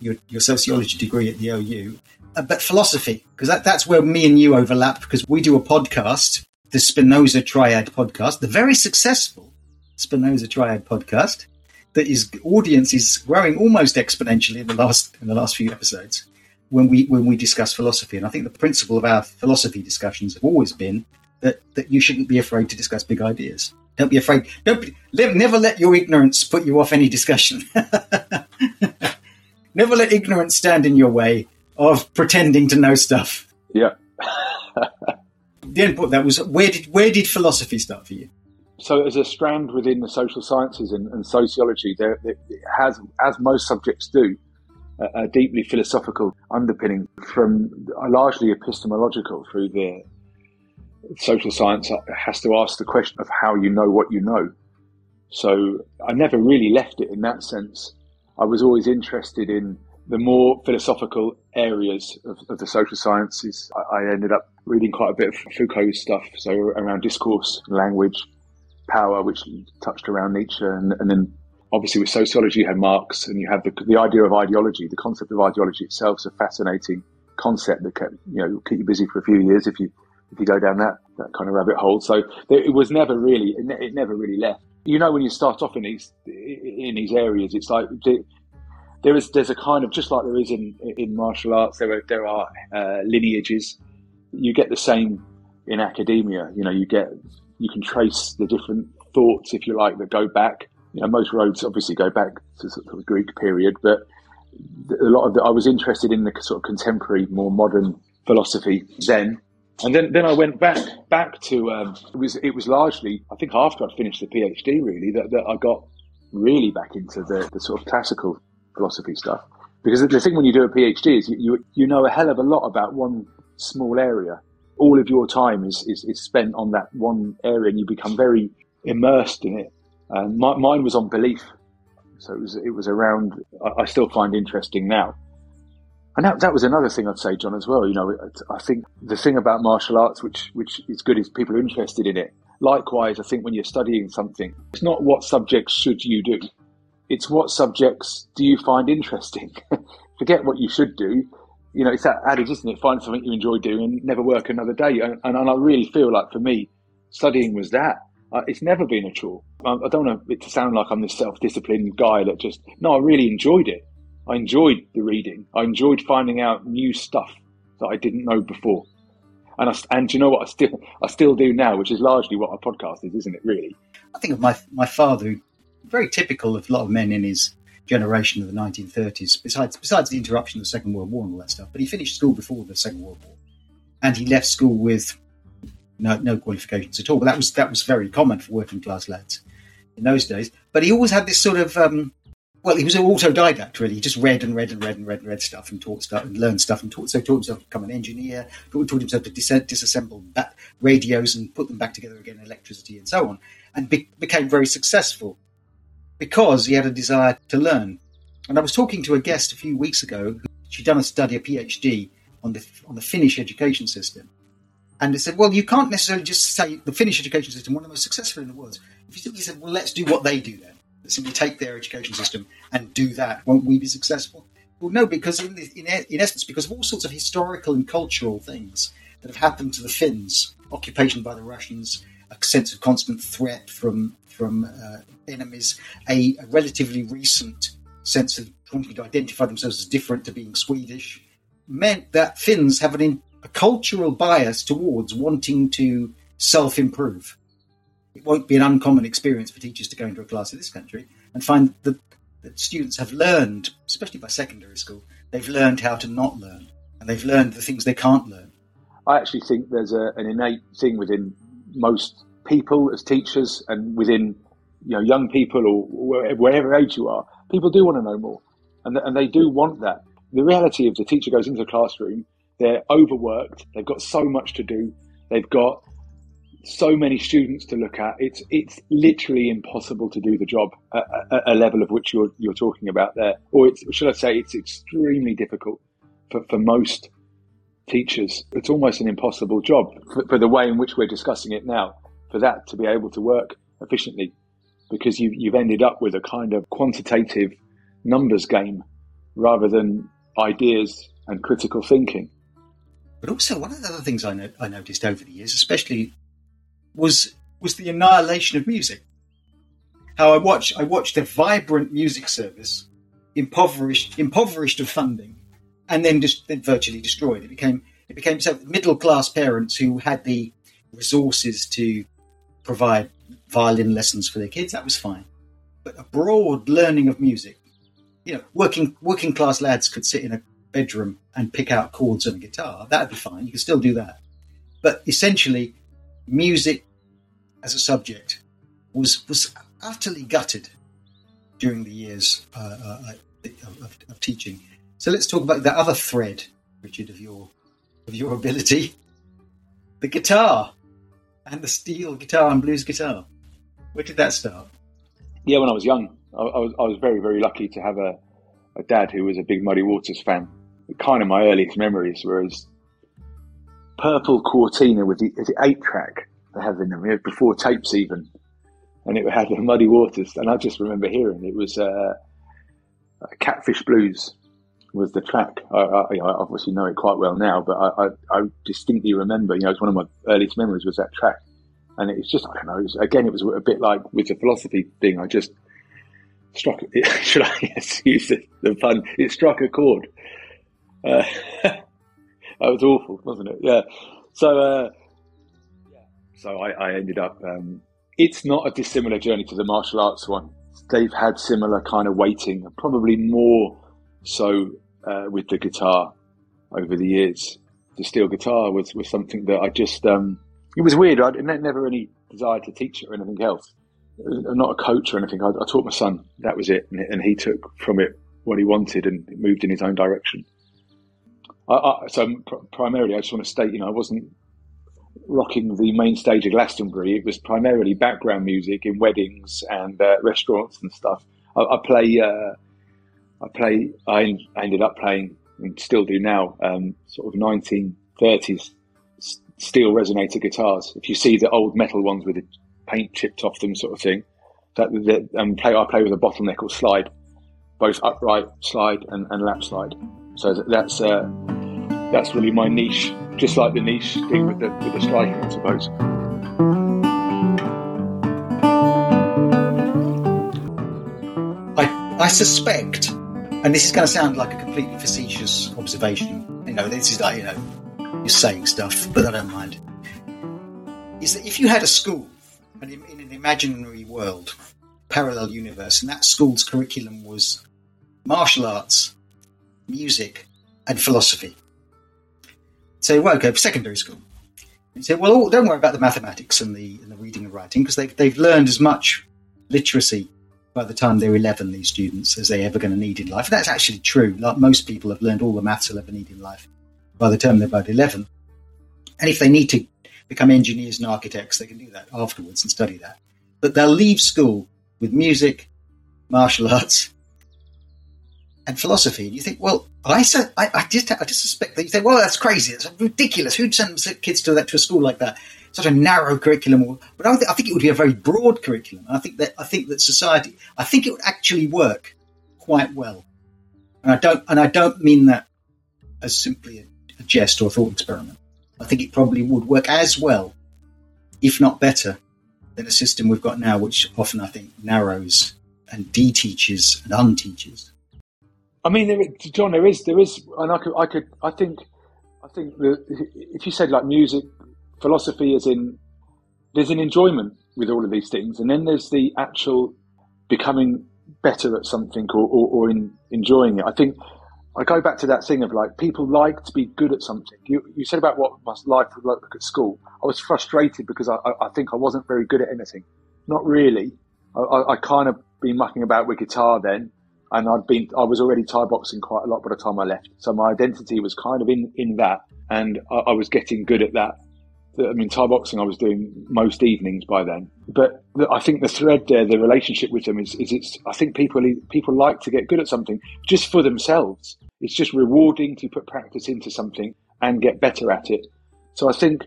your, your sociology degree at the OU, uh, but philosophy because that, that's where me and you overlap because we do a podcast, the Spinoza Triad podcast, the very successful Spinoza Triad podcast that is audience is growing almost exponentially in the last in the last few episodes when we when we discuss philosophy. And I think the principle of our philosophy discussions have always been that that you shouldn't be afraid to discuss big ideas. Don't be afraid. Don't be, never let your ignorance put you off any discussion. never let ignorance stand in your way of pretending to know stuff. Yeah. the end point that was where did where did philosophy start for you? So, as a strand within the social sciences and, and sociology, there, it has, as most subjects do, a, deeply philosophical underpinning from uh, largely epistemological through the social science uh, has to ask the question of how you know what you know. So I never really left it in that sense. I was always interested in the more philosophical areas of, of the social sciences. I, I, ended up reading quite a bit of Foucault's stuff, so around discourse, language, power, which touched around Nietzsche, and, and then obviously with sociology you have Marx and you have the, the idea of ideology. The concept of ideology itself is a fascinating concept that can you know keep you busy for a few years if you if you go down that that kind of rabbit hole. So it was never really, it never really left. You know, when you start off in these in these areas, it's like there is there's a kind of just like there is in in martial arts. There are there are uh, lineages. You get the same in academia. You know, you get you can trace the different thoughts, if you like, that go back. You know, most roads obviously go back to sort of the Greek period, but a lot of the, I was interested in the sort of contemporary, more modern philosophy then. And then, then I went back back to um, it was it was largely I think after I'd finished the PhD really that, that I got really back into the, the sort of classical philosophy stuff because the thing when you do a PhD is you, you, you know a hell of a lot about one small area. All of your time is, is, is spent on that one area and you become very immersed in it. My, mine was on belief. So it was, it was around, I, I still find interesting now. And that, that was another thing I'd say, John, as well. You know, I think the thing about martial arts, which, which is good, is people are interested in it. Likewise, I think when you're studying something, it's not what subjects should you do. It's what subjects do you find interesting. Forget what you should do. You know, it's that adage, isn't it? Find something you enjoy doing and never work another day. And, and, I really feel like for me, studying was that. Uh, it's never been a chore. I, I don't want it to sound like I'm this self-disciplined guy that just, no, I really enjoyed it. I enjoyed the reading. I enjoyed finding out new stuff that I didn't know before. And I, and you know what I still I still do now, which is largely what a podcast is, isn't it? Really. I think of my my father, very typical of a lot of men in his generation of the 1930s. Besides besides the interruption of the Second World War and all that stuff, but he finished school before the Second World War, and he left school with no, no qualifications at all. But that was that was very common for working class lads in those days. But he always had this sort of um, well, he was an autodidact, really. He just read and read and read and read and read stuff and taught stuff and learned stuff and taught. So taught himself to become an engineer, taught, taught himself to dis- disassemble radios and put them back together again, electricity and so on, and be- became very successful because he had a desire to learn. And I was talking to a guest a few weeks ago. She'd done a study, a PhD on the on the Finnish education system, and they said, well, you can't necessarily just say the Finnish education system, one of the most successful in the world. If you simply said, well, let's do what they do then simply take their education system and do that, won't we be successful? Well, no, because in, the, in, in essence, because of all sorts of historical and cultural things that have happened to the Finns, occupation by the Russians, a sense of constant threat from from uh, enemies, a, a, relatively recent sense of wanting to identify themselves as different to being Swedish, meant that Finns have an, a cultural bias towards wanting to self improve it won't be an uncommon experience for teachers to go into a class in this country and find that, that students have learned, especially by secondary school, they've learned how to not learn and they've learned the things they can't learn. I actually think there's a, an innate thing within most people as teachers and within you know young people or wherever age you are. People do want to know more, and and they do want that. The reality of the teacher goes into the classroom, they're overworked, they've got so much to do, they've got so many students to look at. It's it's literally impossible to do the job at, a level of which you're you're talking about there, or should I say it's extremely difficult for, for most teachers. It's almost an impossible job for, for the way in which we're discussing it now. For that to be able to work efficiently, because you you've ended up with a kind of quantitative numbers game rather than ideas and critical thinking. But also, one of the other things I, no- I noticed over the years, especially was was the annihilation of music. How I watched I watched a vibrant music service impoverished impoverished of funding, and then just then virtually destroyed. It became it became so middle class parents who had the resources to provide violin lessons for their kids. That was fine, but a broad learning of music. You know, working working class lads could sit in a bedroom and pick out chords on a guitar. That'd be fine. You could still do that. But essentially, music as a subject was was utterly gutted during the years uh, uh, of, of, teaching. So let's talk about the other thread, Richard, of your of your ability, the guitar and the steel guitar and blues guitar. Where did that start? Yeah, when I was young, I, I was I was very very lucky to have a, a dad who was a big Muddy Waters fan. Kind of my earliest memories were as purple Cortina with the, eight track they have in them before tapes even, and it had the Muddy Waters, and I just remember hearing it was uh, Catfish Blues, was the track. I, I, I, obviously know it quite well now, but I, I, distinctly remember. You know, it's one of my earliest memories was that track, and it's just I don't know. It was, again, it was a bit like with the philosophy thing. I just struck. It, should I use the, the fun? It struck a chord. Uh, that was awful, wasn't it? Yeah. So, uh, so I, I ended up. Um, it's not a dissimilar journey to the martial arts one. They've had similar kind of waiting, probably more so uh, with the guitar over the years. The steel guitar was, was something that I just, um, it was weird. I never any desire to teach it or anything else. I'm not a coach or anything. I, I taught my son. That was it. And, and, he took from it what he wanted and moved in his own direction. I, I, so pr- primarily, I just want to state, you know, I wasn't rocking the main stage of Glastonbury. It was primarily background music in weddings and uh, restaurants and stuff. I, I play, uh, I play, I, ended up playing and still do now, um, sort of 1930s steel resonator guitars. If you see the old metal ones with the paint chipped off them, sort of thing, that, that um, play I play with a bottleneck or slide, both upright slide and, and lap slide. So that's uh, that's really my niche just like the niche thing with the with the striking, I suppose. I I suspect, and this is going to sound like a completely facetious observation. You know, this is like you know, you're saying stuff, but I don't mind. Is that if you had a school, and in, in an imaginary world, parallel universe, and that school's curriculum was martial arts, music, and philosophy say, well, for secondary school. You say, well, don't worry about the mathematics and the, and the reading and writing because they've, they've learned as much literacy by the time they're 11, these students, as they're ever going to need in life. And that's actually true. Like most people have learned all the maths they'll ever need in life by the time they're about 11. And if they need to become engineers and architects, they can do that afterwards and study that. But they'll leave school with music, martial arts, and philosophy. And you think, well, I said, I, I just, I just suspect that you say, well, that's crazy. It's ridiculous. Who'd send kids to that to a school like that? Such a narrow curriculum. But I, think, I think it would be a very broad curriculum. I think that, I think that society, I think it would actually work quite well. And I don't, and I don't mean that as simply a, a jest or a thought experiment. I think it probably would work as well, if not better, than a system we've got now, which often I think narrows and de-teaches and unteaches. I mean, there, John, there is, there is, and I could, I could, I think, I think that if you said like music, philosophy, is in, there's an enjoyment with all of these things, and then there's the actual becoming better at something or, or, or in enjoying it. I think I go back to that thing of like people like to be good at something. You, you said about what my life was like at school. I was frustrated because I, I, I think I wasn't very good at anything. Not really. I, I, I kind of been mucking about with guitar then and I'd been I was already Thai boxing quite a lot by the time I left, so my identity was kind of in in that, and I, I was getting good at that. I mean, Thai boxing I was doing most evenings by then, but the, I think the thread there, the relationship with them is, is it's. I think people people like to get good at something just for themselves. It's just rewarding to put practice into something and get better at it. So I think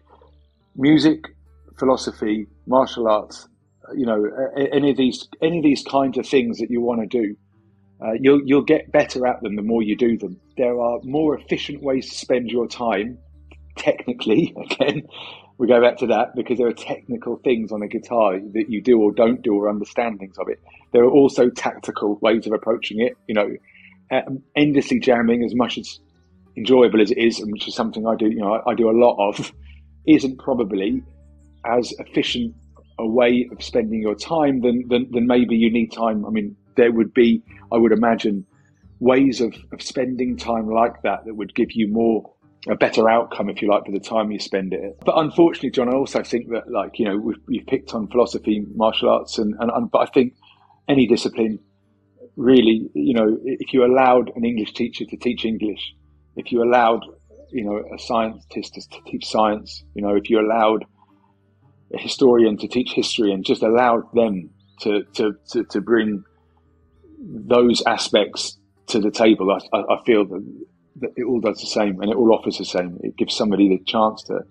music, philosophy, martial arts, you know, any of these any of these kinds of things that you want to do uh, you'll you'll get better at them the more you do them. There are more efficient ways to spend your time. Technically, again, we go back to that because there are technical things on a guitar that you do or don't do or understandings of it. There are also tactical ways of approaching it. You know, um, endlessly jamming as much as enjoyable as it is, and which is something I do. You know, I, I do a lot of. Isn't probably as efficient a way of spending your time than, than, than maybe you need time. I mean, there would be, I would imagine, ways of, of spending time like that that would give you more a better outcome, if you like, for the time you spend it. But unfortunately, John, I also think that, like, you know, we've, we've picked on philosophy, martial arts, and, and, and, but I think any discipline really, you know, if you allowed an English teacher to teach English, if you allowed, you know, a scientist to teach science, you know, if you allowed a historian to teach history and just allowed them to, to, to, to bring those aspects to the table, I, I feel that, that, it all does the same and it all offers the same. It gives somebody the chance to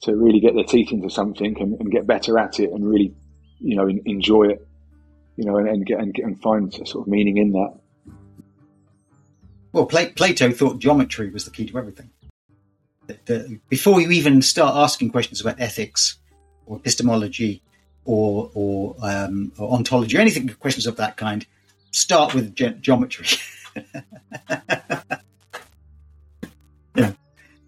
to really get their teeth into something and, and get better at it and really, you know, enjoy it, you know, and, and get and, and find a sort of meaning in that. well, Plato thought geometry was the key to everything. before you even start asking questions about ethics or epistemology or or, um, or ontology or anything, questions of that kind, start with ge- geometry. yeah.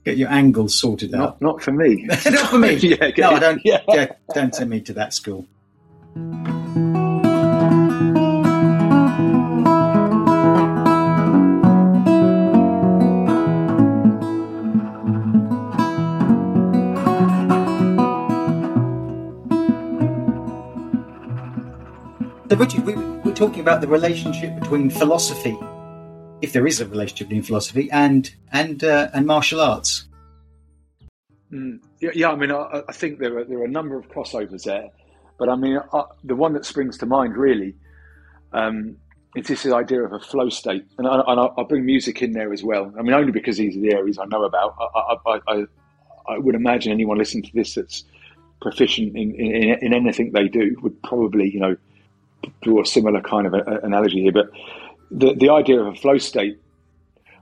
Get your angles sorted not, out. Not for me. not for me. yeah, no, I don't. Yeah. yeah, don't send me to that school. So, Richard, we, we're talking about the relationship between philosophy, if there is a relationship between philosophy and and uh, and martial arts. Mm, yeah, yeah, I mean, I, I, think there are there are a number of crossovers there, but I mean, uh, the one that springs to mind really um, is this idea of a flow state, and I, I, bring music in there as well. I mean, only because these are the areas I know about. I, I, I would imagine anyone listening to this that's proficient in, in, in anything they do would probably, you know, draw a similar kind of a, a analogy here, but the the idea of a flow state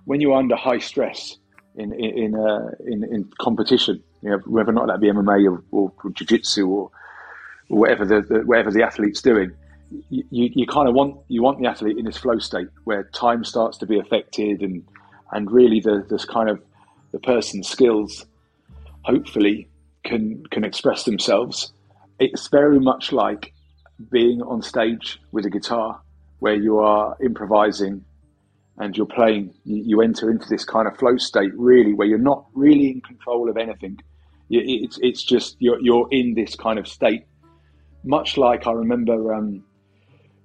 when you're under high stress in in uh, in, in, competition, you know, whether or not that be MMA or, or, or jiu-jitsu or, or whatever the, the, whatever the athlete's doing, you, you kind of want you want the athlete in this flow state where time starts to be affected and and really the this kind of the person's skills hopefully can can express themselves. It's very much like being on stage with a guitar where you are improvising and you're playing, you, you, enter into this kind of flow state really where you're not really in control of anything. it's, it's just you're, you're in this kind of state. Much like I remember, um,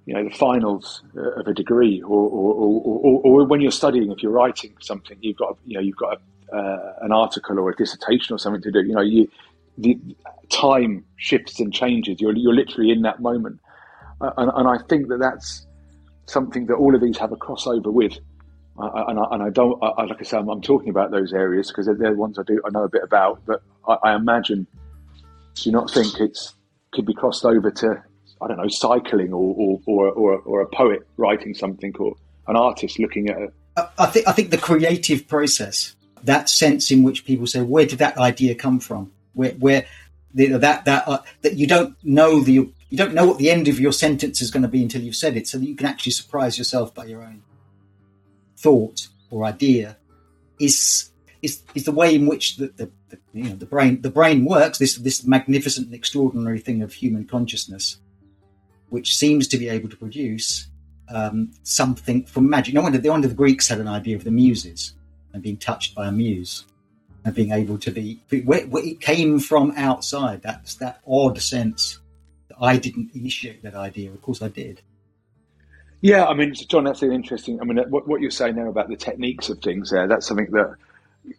you know, the finals uh, of a degree or, or, or, or, when you're studying, if you're writing something, you've got, you know, you've got a, uh, an article or a dissertation or something to do. You know, you, the time shifts and changes. You're, you're literally in that moment. Uh, and, and, I think that that's something that all of these have a crossover with. Uh, and, I, and, I, don't, I, like I say, I'm, I'm, talking about those areas because they're, the ones I do, I know a bit about, but I, I imagine, do you not think it's, could be crossed over to, I don't know, cycling or, or, or, or, or a poet writing something or an artist looking at it? I think, I think the creative process, that sense in which people say, where did that idea come from? Where, where the, that that uh, that you don't know the you don't know what the end of your sentence is going to be until you've said it, so that you can actually surprise yourself by your own thought or idea. Is is is the way in which the, the, the you know the brain the brain works. This this magnificent and extraordinary thing of human consciousness, which seems to be able to produce um, something from magic. No wonder, no wonder the Greeks had an idea of the muses and being touched by a muse and being able to be it came from outside. That's that odd sense that I didn't initiate that idea. Of course, I did. Yeah, I mean, John, that's an interesting. I mean, what, what you're saying there about the techniques of things there, that's something that,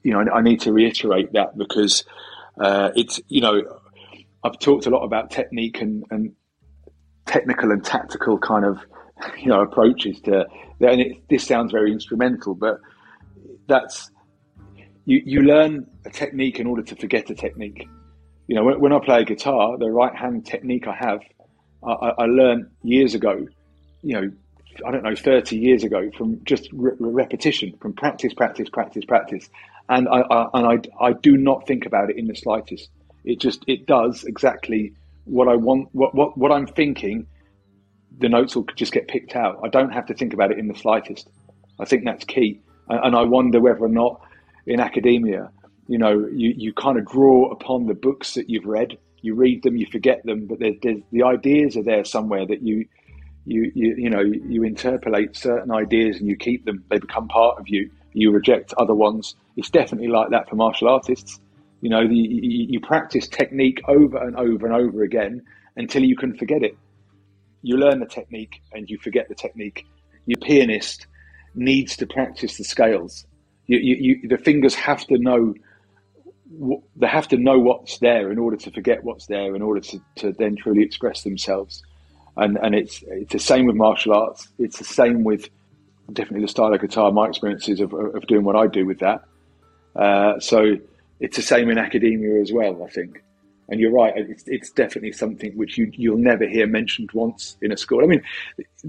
you know, I, I need to reiterate that because uh, it's, you know, I've talked a lot about technique and, and technical and tactical kind of, you know, approaches to, and it, this sounds very instrumental, but that's, you, you learn a technique in order to forget a technique. You know, when, when I play guitar, the right hand technique I have, I, I, learned years ago, you know, I don't know, 30 years ago from just re- repetition, from practice, practice, practice, practice. And I, I, and I, I do not think about it in the slightest. It just, it does exactly what I want, what, what, what I'm thinking. The notes will just get picked out. I don't have to think about it in the slightest. I think that's key. And, and I wonder whether or not in academia, you know, you, you kind of draw upon the books that you've read. You read them, you forget them, but the ideas are there somewhere that you, you, you, you know, you interpolate certain ideas and you keep them. They become part of you. You reject other ones. It's definitely like that for martial artists. You know, the, you, you practice technique over and over and over again until you can forget it. You learn the technique and you forget the technique. Your pianist needs to practice the scales you, you, you, the fingers have to know they have to know what's there in order to forget what's there in order to, to then truly express themselves. And and it's it's the same with martial arts. It's the same with definitely the style of guitar my experiences of, of doing what I do with that. Uh, so it's the same in academia as well I think. And you're right it's, it's definitely something which you you'll never hear mentioned once in a school. I mean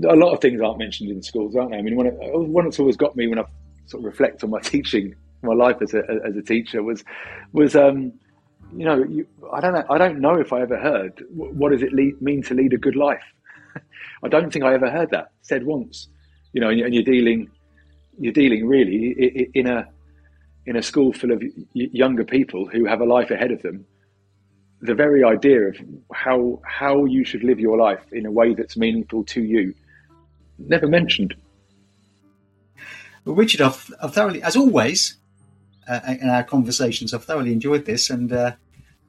a lot of things aren't mentioned in schools aren't they? I mean one, one that's always got me when I've sort of reflect on my teaching, my life as a as a teacher was was um, you know you, I don't know I don't know if I ever heard what does it lead, mean to lead a good life. I don't think I ever heard that said once. You know, and you're dealing you're dealing really in a in a school full of younger people who have a life ahead of them the very idea of how how you should live your life in a way that's meaningful to you never mentioned. Richard, I've, I've thoroughly, as always, uh, in our conversations, I've thoroughly enjoyed this, and uh,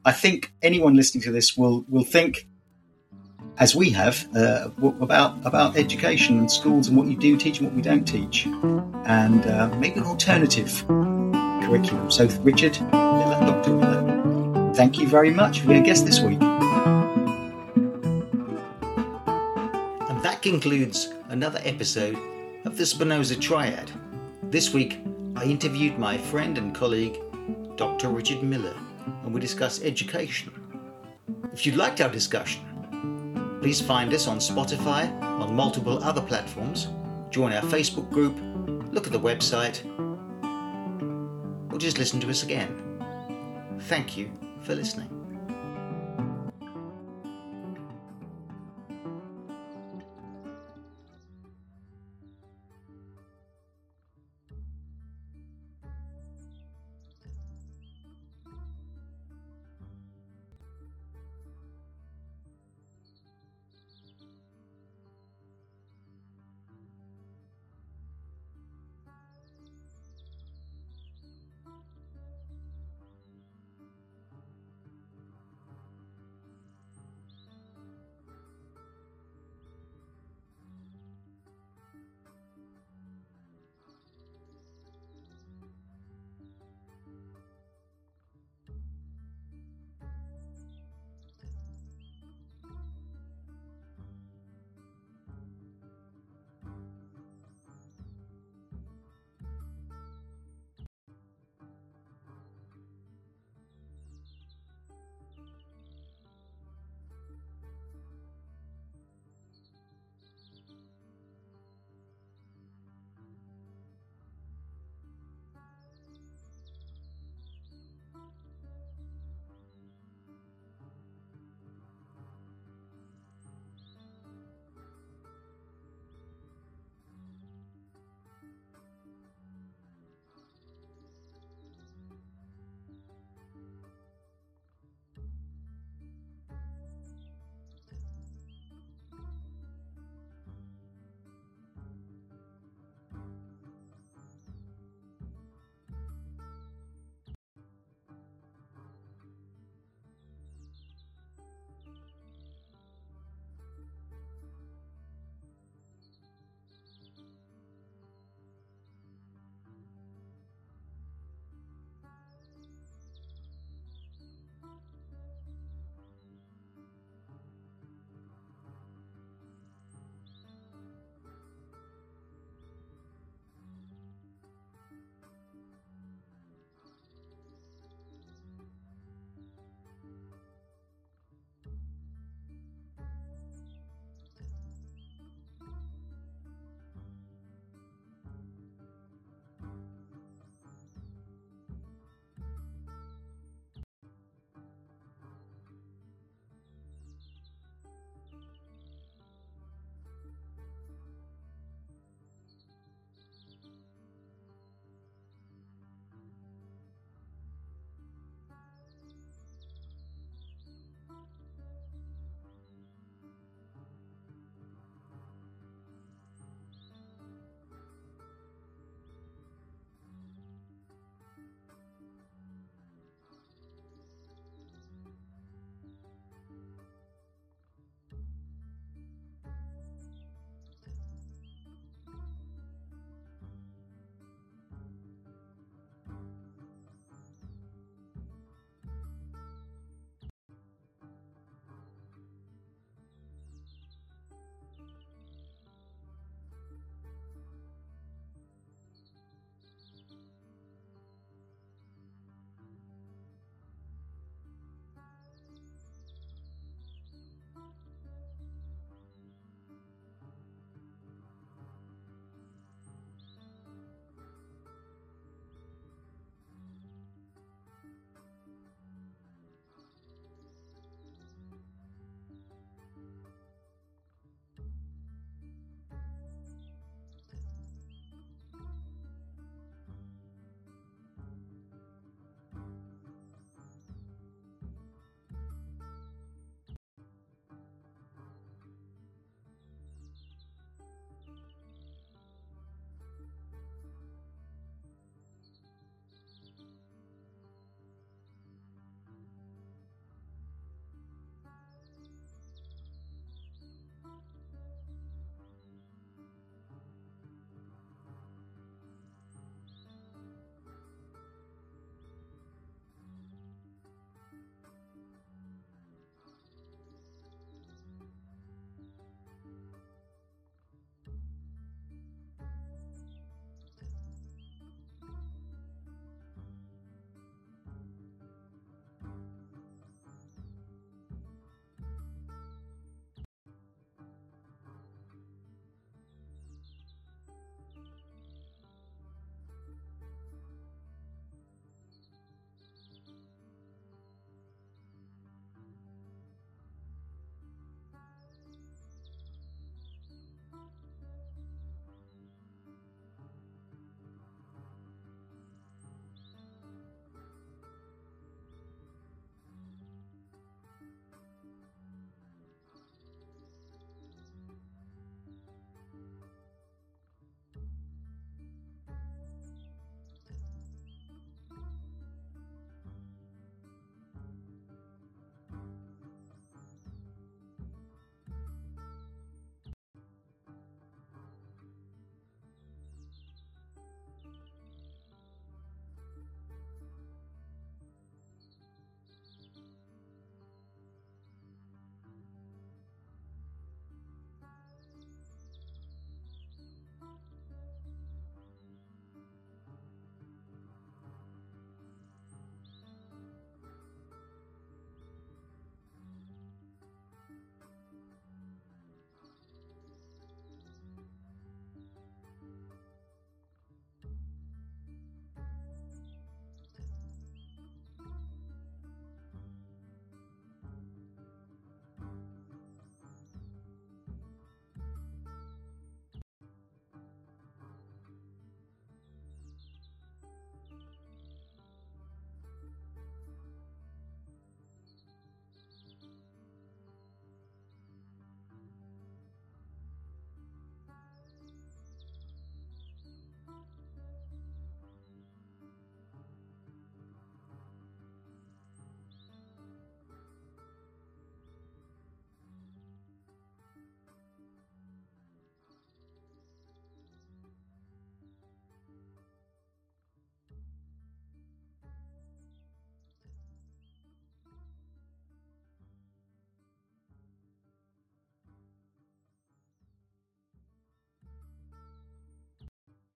I think anyone listening to this will will think, as we have, uh, about about education and schools and what you do teach and what we don't teach, and uh, maybe an alternative curriculum. So, Richard, Dr. Miller, thank you very much for being a guest this week. And that concludes another episode of the Spinoza Triad. This week, I interviewed my friend and colleague, Dr. Richard Miller, and we discussed education. If you liked our discussion, please find us on Spotify, on multiple other platforms, join our Facebook group, look at the website, or just listen to us again. Thank you for listening.